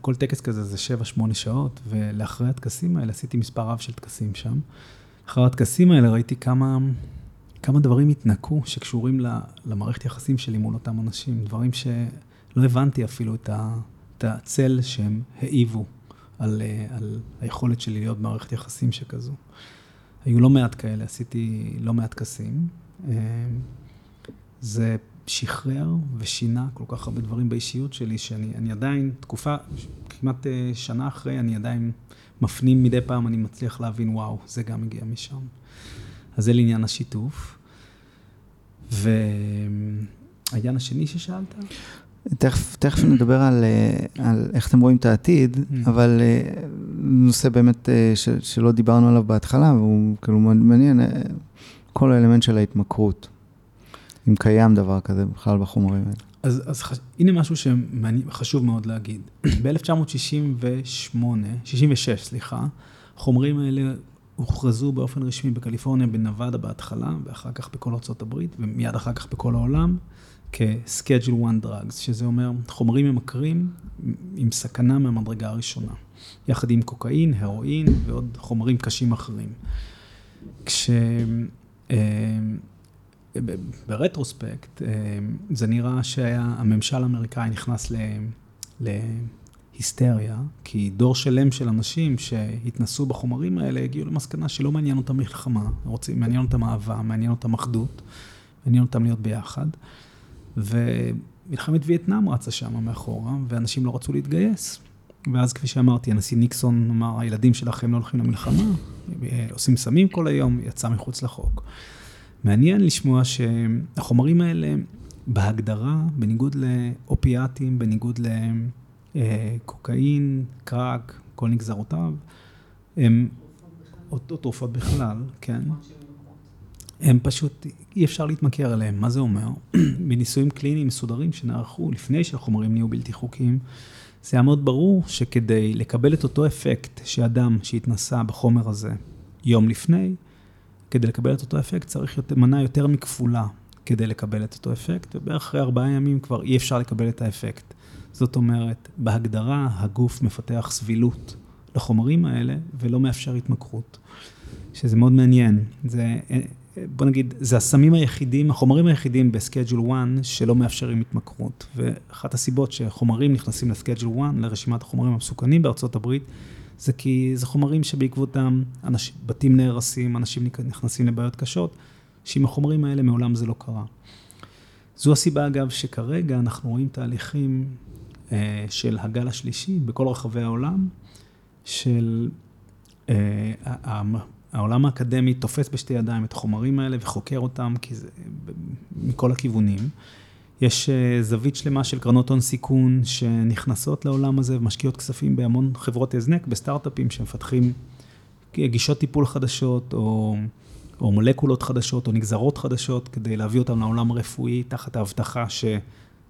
כל טקס כזה זה 7-8 שעות, ולאחרי הטקסים האלה עשיתי מספר רב של טקסים שם. אחרי הטקסים האלה ראיתי כמה, כמה דברים התנקו שקשורים למערכת יחסים שלי מול אותם אנשים, דברים שלא הבנתי אפילו את, ה, את הצל שהם העיבו על, על היכולת שלי להיות במערכת יחסים שכזו. היו לא מעט כאלה, עשיתי לא מעט טקסים. אה, זה שחרר ושינה כל כך הרבה דברים באישיות שלי, שאני עדיין, תקופה, כמעט אה, שנה אחרי, אני עדיין מפנים מדי פעם, אני מצליח להבין, וואו, זה גם הגיע משם. אז זה לעניין השיתוף. והעניין השני ששאלת? תכף, תכף נדבר על, אה, על איך אתם רואים את העתיד, mm. אבל אה, נושא באמת ש, שלא דיברנו עליו בהתחלה, והוא כאילו מעניין, כל האלמנט של ההתמכרות. אם קיים דבר כזה בכלל בחומרים האלה. אז, אז חש... הנה משהו שחשוב מאוד להגיד. *clears throat* ב-1968, 66, סליחה, החומרים האלה הוכרזו באופן רשמי בקליפורניה, בנבדה בהתחלה, ואחר כך בכל ארה"ב, ומיד אחר כך בכל העולם, כ-Schedule 1 Drugs, שזה אומר חומרים ממכרים עם סכנה מהמדרגה הראשונה, יחד עם קוקאין, הרואין ועוד חומרים קשים אחרים. כש... אה, ברטרוספקט, אה, זה נראה שהממשל האמריקאי נכנס להיסטריה, כי דור שלם של אנשים שהתנסו בחומרים האלה הגיעו למסקנה שלא מעניין אותם מלחמה, רוצים, מעניין אותם אהבה, מעניין אותם אחדות, מעניין אותם להיות ביחד. ומלחמת וייטנאם רצה שם מאחורה, ואנשים לא רצו להתגייס. ואז כפי שאמרתי, הנשיא ניקסון אמר, הילדים שלכם לא הולכים למלחמה, עושים סמים כל היום, יצא מחוץ לחוק. מעניין לשמוע שהחומרים האלה, בהגדרה, בניגוד לאופיאטים, בניגוד לקוקאין, קרק, כל נגזרותיו, הם, או תרופות בכלל, כן, הם פשוט, אי אפשר להתמכר אליהם. מה זה אומר? *clears throat* בניסויים קליניים מסודרים שנערכו לפני שהחומרים נהיו בלתי חוקיים, זה היה מאוד ברור שכדי לקבל את אותו אפקט שאדם שהתנסה בחומר הזה יום לפני, כדי לקבל את אותו אפקט צריך יותר, מנה יותר מכפולה כדי לקבל את אותו אפקט, ובערך אחרי ארבעה ימים כבר אי אפשר לקבל את האפקט. זאת אומרת, בהגדרה הגוף מפתח סבילות לחומרים האלה ולא מאפשר התמכרות, שזה מאוד מעניין. זה, בוא נגיד, זה הסמים היחידים, החומרים היחידים בסקייג'ול 1 שלא מאפשרים התמכרות. ואחת הסיבות שחומרים נכנסים לסקייג'ול 1, לרשימת החומרים המסוכנים בארצות הברית, זה כי זה חומרים שבעקבותם אנשים, בתים נהרסים, אנשים נכנסים לבעיות קשות, שעם החומרים האלה מעולם זה לא קרה. זו הסיבה, אגב, שכרגע אנחנו רואים תהליכים אה, של הגל השלישי בכל רחבי העולם, של אה, העולם האקדמי תופס בשתי ידיים את החומרים האלה וחוקר אותם כי זה, מכל הכיוונים. יש אה, זווית שלמה של קרנות הון סיכון שנכנסות לעולם הזה ומשקיעות כספים בהמון חברות הזנק, בסטארט-אפים שמפתחים גישות טיפול חדשות, או, או מולקולות חדשות, או נגזרות חדשות, כדי להביא אותם לעולם הרפואי, תחת ההבטחה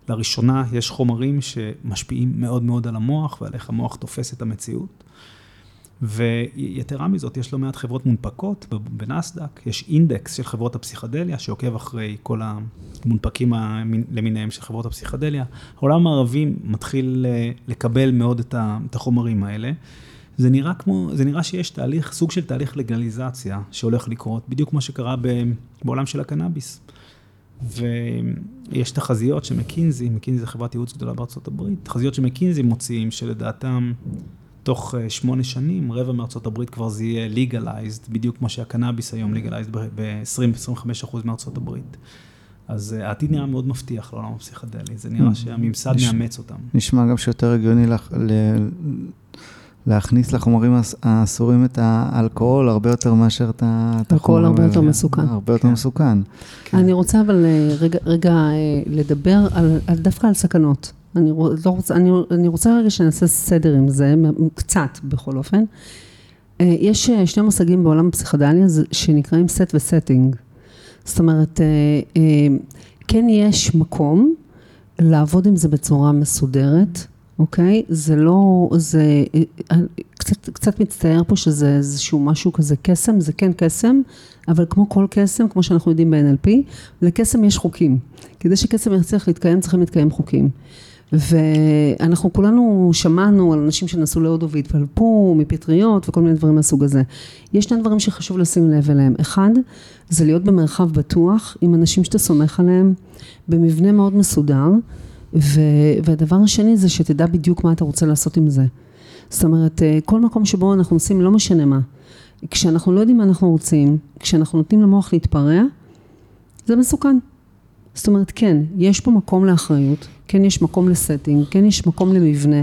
שלראשונה יש חומרים שמשפיעים מאוד מאוד על המוח, ועל איך המוח תופס את המציאות. ויתרה מזאת, יש לא מעט חברות מונפקות בנסדק, יש אינדקס של חברות הפסיכדליה שעוקב אחרי כל המונפקים למיניהם של חברות הפסיכדליה. העולם הערבי מתחיל אה, לקבל מאוד את החומרים האלה. זה נראה כמו, זה נראה שיש תהליך, סוג של תהליך לגליזציה שהולך לקרות, בדיוק כמו שקרה בעולם של הקנאביס. ויש תחזיות שמקינזי, מקינזי זה חברת ייעוץ גדולה בארצות הברית, תחזיות שמקינזי מוציאים שלדעתם תוך אה, שמונה שנים, רבע מארצות הברית כבר זה יהיה legalized, בדיוק כמו שהקנאביס היום legalized ב-20-25% מארצות הברית. אז אה, העתיד נראה מאוד מבטיח לעולם הפסיכדלי, זה נראה שהממסד נש- מאמץ אותם. נשמע גם שיותר הגיוני לך, ל, להכניס לחומרים האס- האסורים את האלכוהול הרבה יותר מאשר את ה- את אלכוהול החומרים הרבה יותר. מסוכן. הרבה יותר כן. מסוכן. כן. אני רוצה אבל אה, רגע, רגע לדבר על, על, דווקא על סכנות. אני, לא רוצה, אני, אני רוצה רגע שנעשה סדר עם זה, קצת בכל אופן. אה, יש אה, שני מושגים בעולם הפסיכדליה שנקראים set וסטינג. זאת אומרת, אה, כן יש מקום לעבוד עם זה בצורה מסודרת, אוקיי? זה לא, זה קצת, קצת מצטער פה שזה איזשהו משהו כזה קסם, זה כן קסם, אבל כמו כל קסם, כמו שאנחנו יודעים ב-NLP, לקסם יש חוקים. כדי שקסם יצליח להתקיים, צריכים להתקיים חוקים. ואנחנו כולנו שמענו על אנשים שנסעו להודו והתפלפו מפטריות וכל מיני דברים מהסוג הזה. יש שני דברים שחשוב לשים לב אליהם. אחד, זה להיות במרחב בטוח עם אנשים שאתה סומך עליהם, במבנה מאוד מסודר, ו- והדבר השני זה שתדע בדיוק מה אתה רוצה לעשות עם זה. זאת אומרת, אה, כל מקום שבו אנחנו עושים, לא משנה מה. כשאנחנו לא יודעים מה אנחנו רוצים, כשאנחנו נותנים למוח להתפרע, זה מסוכן. זאת אומרת, כן, יש פה מקום לאחריות, כן יש מקום ל setting, כן יש מקום למבנה,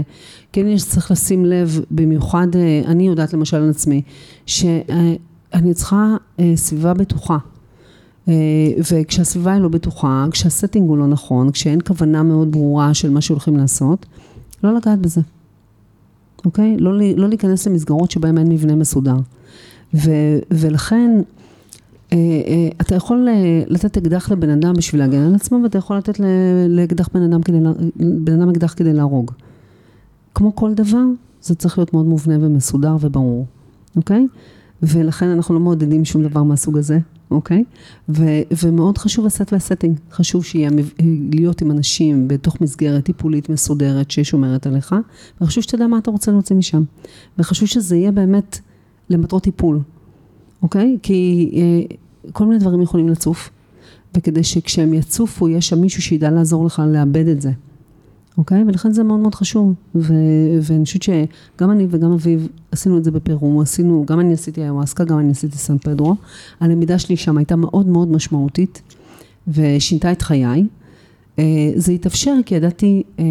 כן יש, צריך לשים לב, במיוחד, אה, אני יודעת למשל על עצמי, שאני צריכה אה, סביבה בטוחה. אה, וכשהסביבה היא לא בטוחה, כשה setting הוא לא נכון, כשאין כוונה מאוד ברורה של מה שהולכים לעשות, לא לגעת בזה, אוקיי? לא, לא להיכנס למסגרות שבהן אין מבנה מסודר. ו, ולכן, אתה יכול אה, לתת אקדח לבן אדם בשביל להגן על עצמו, ואתה יכול לתת לאקדח בן אדם כדי, בן אדם אקדח כדי להרוג. כמו כל דבר, זה צריך להיות מאוד מובנה ומסודר וברור, אוקיי? ולכן אנחנו לא מעודדים שום דבר מהסוג הזה, אוקיי? ו- ומאוד חשוב הסט והסטינג. חשוב שיהיה להיות עם אנשים בתוך מסגרת טיפולית מסודרת ששומרת עליך, וחשוב שתדע מה אתה רוצה להוציא משם. וחשוב שזה יהיה באמת למטרות טיפול, אוקיי? כי אה, כל מיני דברים יכולים לצוף, וכדי שכשהם יצופו, יש שם מישהו שידע לעזור לך לאבד את זה. אוקיי? ולכן זה מאוד מאוד חשוב. ו- ואני חושבת שגם אני וגם אביב עשינו את זה בפרו, עשינו, גם אני עשיתי איוואסקה, גם אני עשיתי סן פדרו. הלמידה שלי שם הייתה מאוד מאוד משמעותית, ושינתה את חיי. אה, זה התאפשר כי ידעתי אה,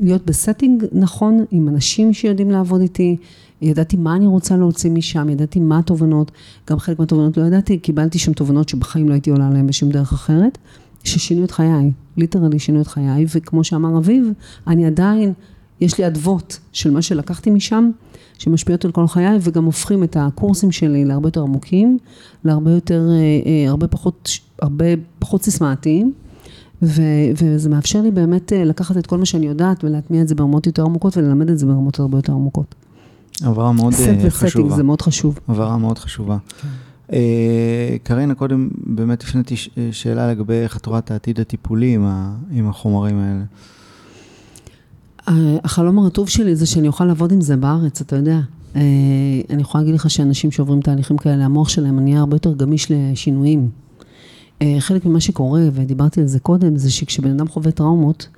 להיות ב setting נכון, עם אנשים שיודעים לעבוד איתי, ידעתי מה אני רוצה להוציא משם, ידעתי מה התובנות, גם חלק מהתובנות לא ידעתי, קיבלתי שם תובנות שבחיים לא הייתי עולה עליהן בשום דרך אחרת, ששינו את חיי, literally שינו את חיי, וכמו שאמר אביב, אני עדיין, יש לי אדוות של מה שלקחתי משם, שמשפיעות על כל חיי, וגם הופכים את הקורסים שלי להרבה יותר עמוקים, להרבה יותר, אה, אה, הרבה פחות, הרבה פחות סיסמאתיים. ו- וזה מאפשר לי באמת אה, לקחת את כל מה שאני יודעת ולהטמיע את זה ברמות יותר עמוקות וללמד את זה ברמות הרבה יותר עמוקות. הבהרה מאוד סט אה, וסטינג חשובה. זה מאוד חשוב. הבהרה מאוד חשובה. אה, קרינה, קודם באמת הפניתי ש- שאלה לגבי איך את רואה את העתיד הטיפולי עם החומרים האלה. החלום הרטוב שלי זה שאני אוכל לעבוד עם זה בארץ, אתה יודע. אה, אני יכולה להגיד לך שאנשים שעוברים תהליכים כאלה, המוח שלהם נהיה הרבה יותר גמיש לשינויים. אה, חלק ממה שקורה, ודיברתי על זה קודם, זה שכשבן אדם חווה טראומות,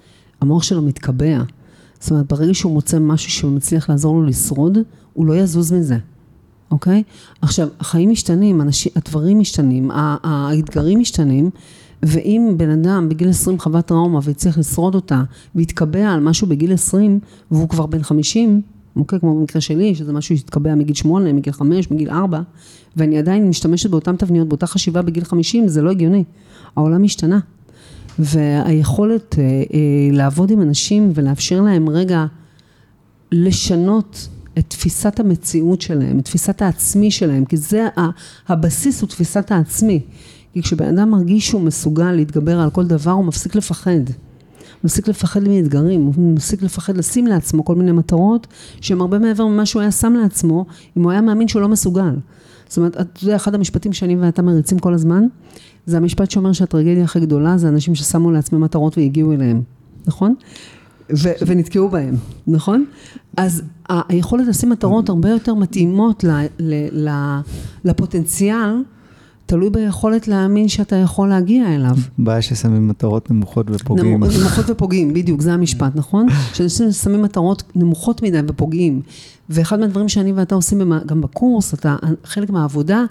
המוח שלו מתקבע. זאת אומרת, ברגע שהוא מוצא משהו שמצליח לעזור לו לשרוד, הוא לא יזוז מזה, אוקיי? עכשיו, החיים משתנים, אנשים, הדברים משתנים, האתגרים משתנים, ואם בן אדם בגיל 20 חווה טראומה והצליח לשרוד אותה, והתקבע על משהו בגיל 20, והוא כבר בן 50, אוקיי? כמו במקרה שלי, שזה משהו שהתקבע מגיל 8, מגיל 5, מגיל 4, ואני עדיין משתמשת באותן תבניות, באותה חשיבה בגיל 50, זה לא הגיוני. העולם השתנה. והיכולת אה, אה, לעבוד עם אנשים ולאפשר להם רגע לשנות את תפיסת המציאות שלהם, את תפיסת העצמי שלהם, כי זה הבסיס הוא תפיסת העצמי. כי כשבן אדם מרגיש שהוא מסוגל להתגבר על כל דבר, הוא מפסיק לפחד. הוא מפסיק לפחד מאתגרים, הוא מפסיק לפחד לשים לעצמו כל מיני מטרות שהן הרבה מעבר ממה שהוא היה שם לעצמו, אם הוא היה מאמין שהוא לא מסוגל. זאת אומרת, אתה יודע, אחד המשפטים שאני ואתה מריצים כל הזמן, זה המשפט שאומר שהטרגדיה הכי גדולה זה אנשים ששמו לעצמם מטרות והגיעו אליהם, נכון? ו- ונתקעו בהם, נכון? אז היכולת לשים מטרות הרבה יותר מתאימות ל- ל- ל- לפוטנציאל, תלוי ביכולת להאמין שאתה יכול להגיע אליו. בעיה ששמים מטרות נמוכות ופוגעים. נמוכות ופוגעים, בדיוק, זה המשפט, נכון? *laughs* שאנשים שמים מטרות נמוכות מדי ופוגעים. ואחד מהדברים שאני ואתה עושים גם בקורס, אתה, חלק מהעבודה,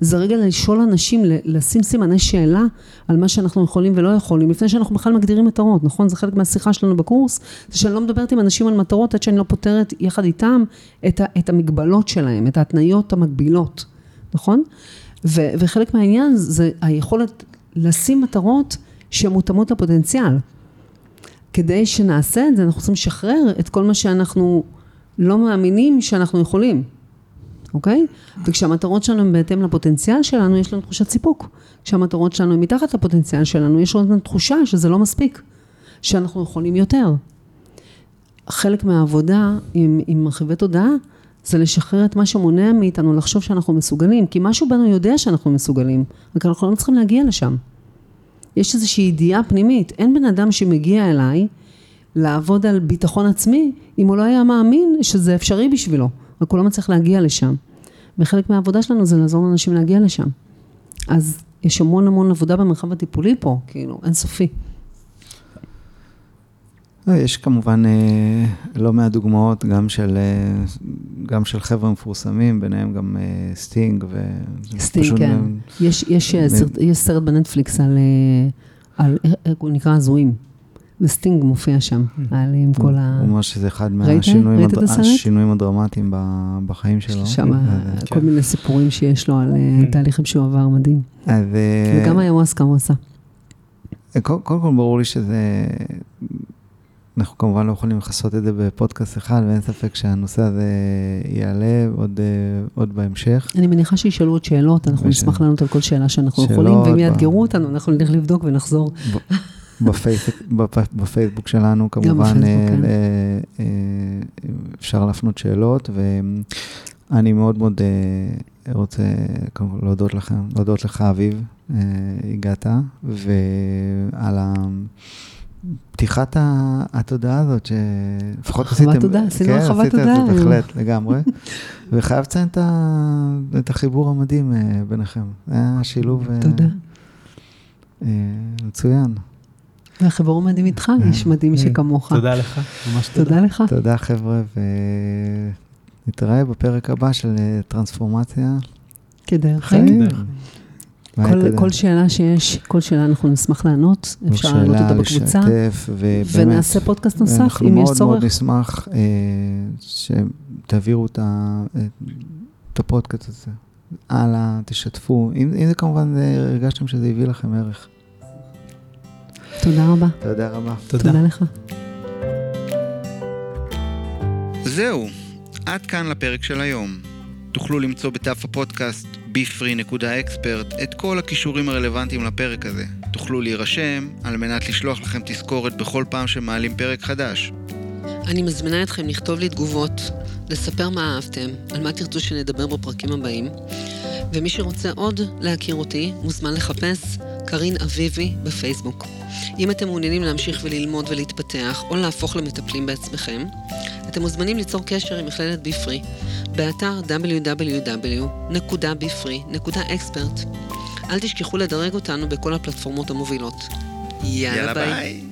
זה רגע לשאול אנשים, לשים סימני שאלה על מה שאנחנו יכולים ולא יכולים, לפני שאנחנו בכלל מגדירים מטרות, נכון? זה חלק מהשיחה שלנו בקורס, זה שאני לא מדברת עם אנשים על מטרות עד שאני לא פותרת יחד איתם את, ה, את המגבלות שלהם, את ההתניות המגבילות, נכון? ו, וחלק מהעניין זה היכולת לשים מטרות שמותאמות לפוטנציאל. כדי שנעשה את זה, אנחנו צריכים לשחרר את כל מה שאנחנו לא מאמינים שאנחנו יכולים, אוקיי? וכשהמטרות שלנו הן בהתאם לפוטנציאל שלנו, יש לנו תחושת סיפוק. כשהמטרות שלנו הן מתחת לפוטנציאל שלנו, יש לנו תחושה שזה לא מספיק, שאנחנו יכולים יותר. חלק מהעבודה עם, עם מרחיבי תודעה, זה לשחרר את מה שמונע מאיתנו לחשוב שאנחנו מסוגלים, כי משהו בנו יודע שאנחנו מסוגלים, רק אנחנו לא צריכים להגיע לשם. יש איזושהי ידיעה פנימית, אין בן אדם שמגיע אליי לעבוד על ביטחון עצמי, אם הוא לא היה מאמין שזה אפשרי בשבילו, רק הוא לא מצליח להגיע לשם. וחלק מהעבודה שלנו זה לעזור לאנשים להגיע לשם. אז יש המון המון עבודה במרחב הטיפולי פה, כאילו, אינסופי. לא, יש כמובן אה, לא מעט דוגמאות, גם של, אה, גם של חבר'ה מפורסמים, ביניהם גם אה, סטינג. ו... סטינג, כן. יש, יש, סרט, יש סרט בנטפליקס על, על, איך הוא נקרא הזויים. וסטינג מופיע שם, היה לי עם כל ה... הוא אומר שזה אחד מהשינויים הדרמטיים בחיים שלו. שם כל כן. מיני סיפורים שיש לו על כן. תהליכים שהוא עבר מדהים. וגם איוואסקה הוא עשה. קודם כל ברור לי שזה... אנחנו כמובן לא יכולים לכסות את זה בפודקאסט אחד, ואין ספק שהנושא הזה יעלה עוד, עוד בהמשך. אני מניחה שישאלו עוד שאלות, אנחנו וש... נשמח לענות על כל שאלה שאנחנו שאלות, יכולים, ואם יאתגרו אותנו, אנחנו נלך לבדוק ונחזור. בפייסבוק שלנו כמובן אה, כן. אה, אה, אפשר להפנות שאלות, ואני מאוד מאוד רוצה להודות לכם, להודות לך אביב, הגעת, ועל ה... פתיחת התודעה הזאת, שלפחות עשיתם... חוות תודה, עשינו כן, חוות תודה. כן, עשיתם בהחלט, לגמרי. *laughs* וחייב לציין את החיבור המדהים ביניכם. זה היה שילוב... תודה. מצוין. והחיבור מדהים איתך, איש מדהים שכמוך. תודה לך, ממש תודה. תודה לך. תודה חבר'ה, ונתראה בפרק הבא של טרנספורמציה. כדרך חיים. כל, כל שאלה שיש, כל שאלה אנחנו נשמח לענות, אפשר לענות אותה בקבוצה. לשתף, ובאמת, ונעשה פודקאסט נוסף, אם יש צורך. אנחנו מאוד מאוד נשמח אה, שתעבירו את, את הפודקאסט הזה הלאה, תשתפו. אם, אם זה כמובן הרגשתם שזה הביא לכם ערך. תודה רבה. תודה רבה. תודה, תודה לך. זהו, עד כאן לפרק של היום. תוכלו למצוא בדף הפודקאסט befree.expert את כל הכישורים הרלוונטיים לפרק הזה. תוכלו להירשם על מנת לשלוח לכם תזכורת בכל פעם שמעלים פרק חדש. אני מזמינה אתכם לכתוב לי תגובות, לספר מה אהבתם, על מה תרצו שנדבר בפרקים הבאים, ומי שרוצה עוד להכיר אותי, מוזמן לחפש קרין אביבי בפייסבוק. אם אתם מעוניינים להמשיך וללמוד ולהתפתח, או להפוך למטפלים בעצמכם, אתם מוזמנים ליצור קשר עם מכללת ביפרי באתר www.bfree.expert. אל תשכחו לדרג אותנו בכל הפלטפורמות המובילות. יאללה, יאללה ביי. ביי.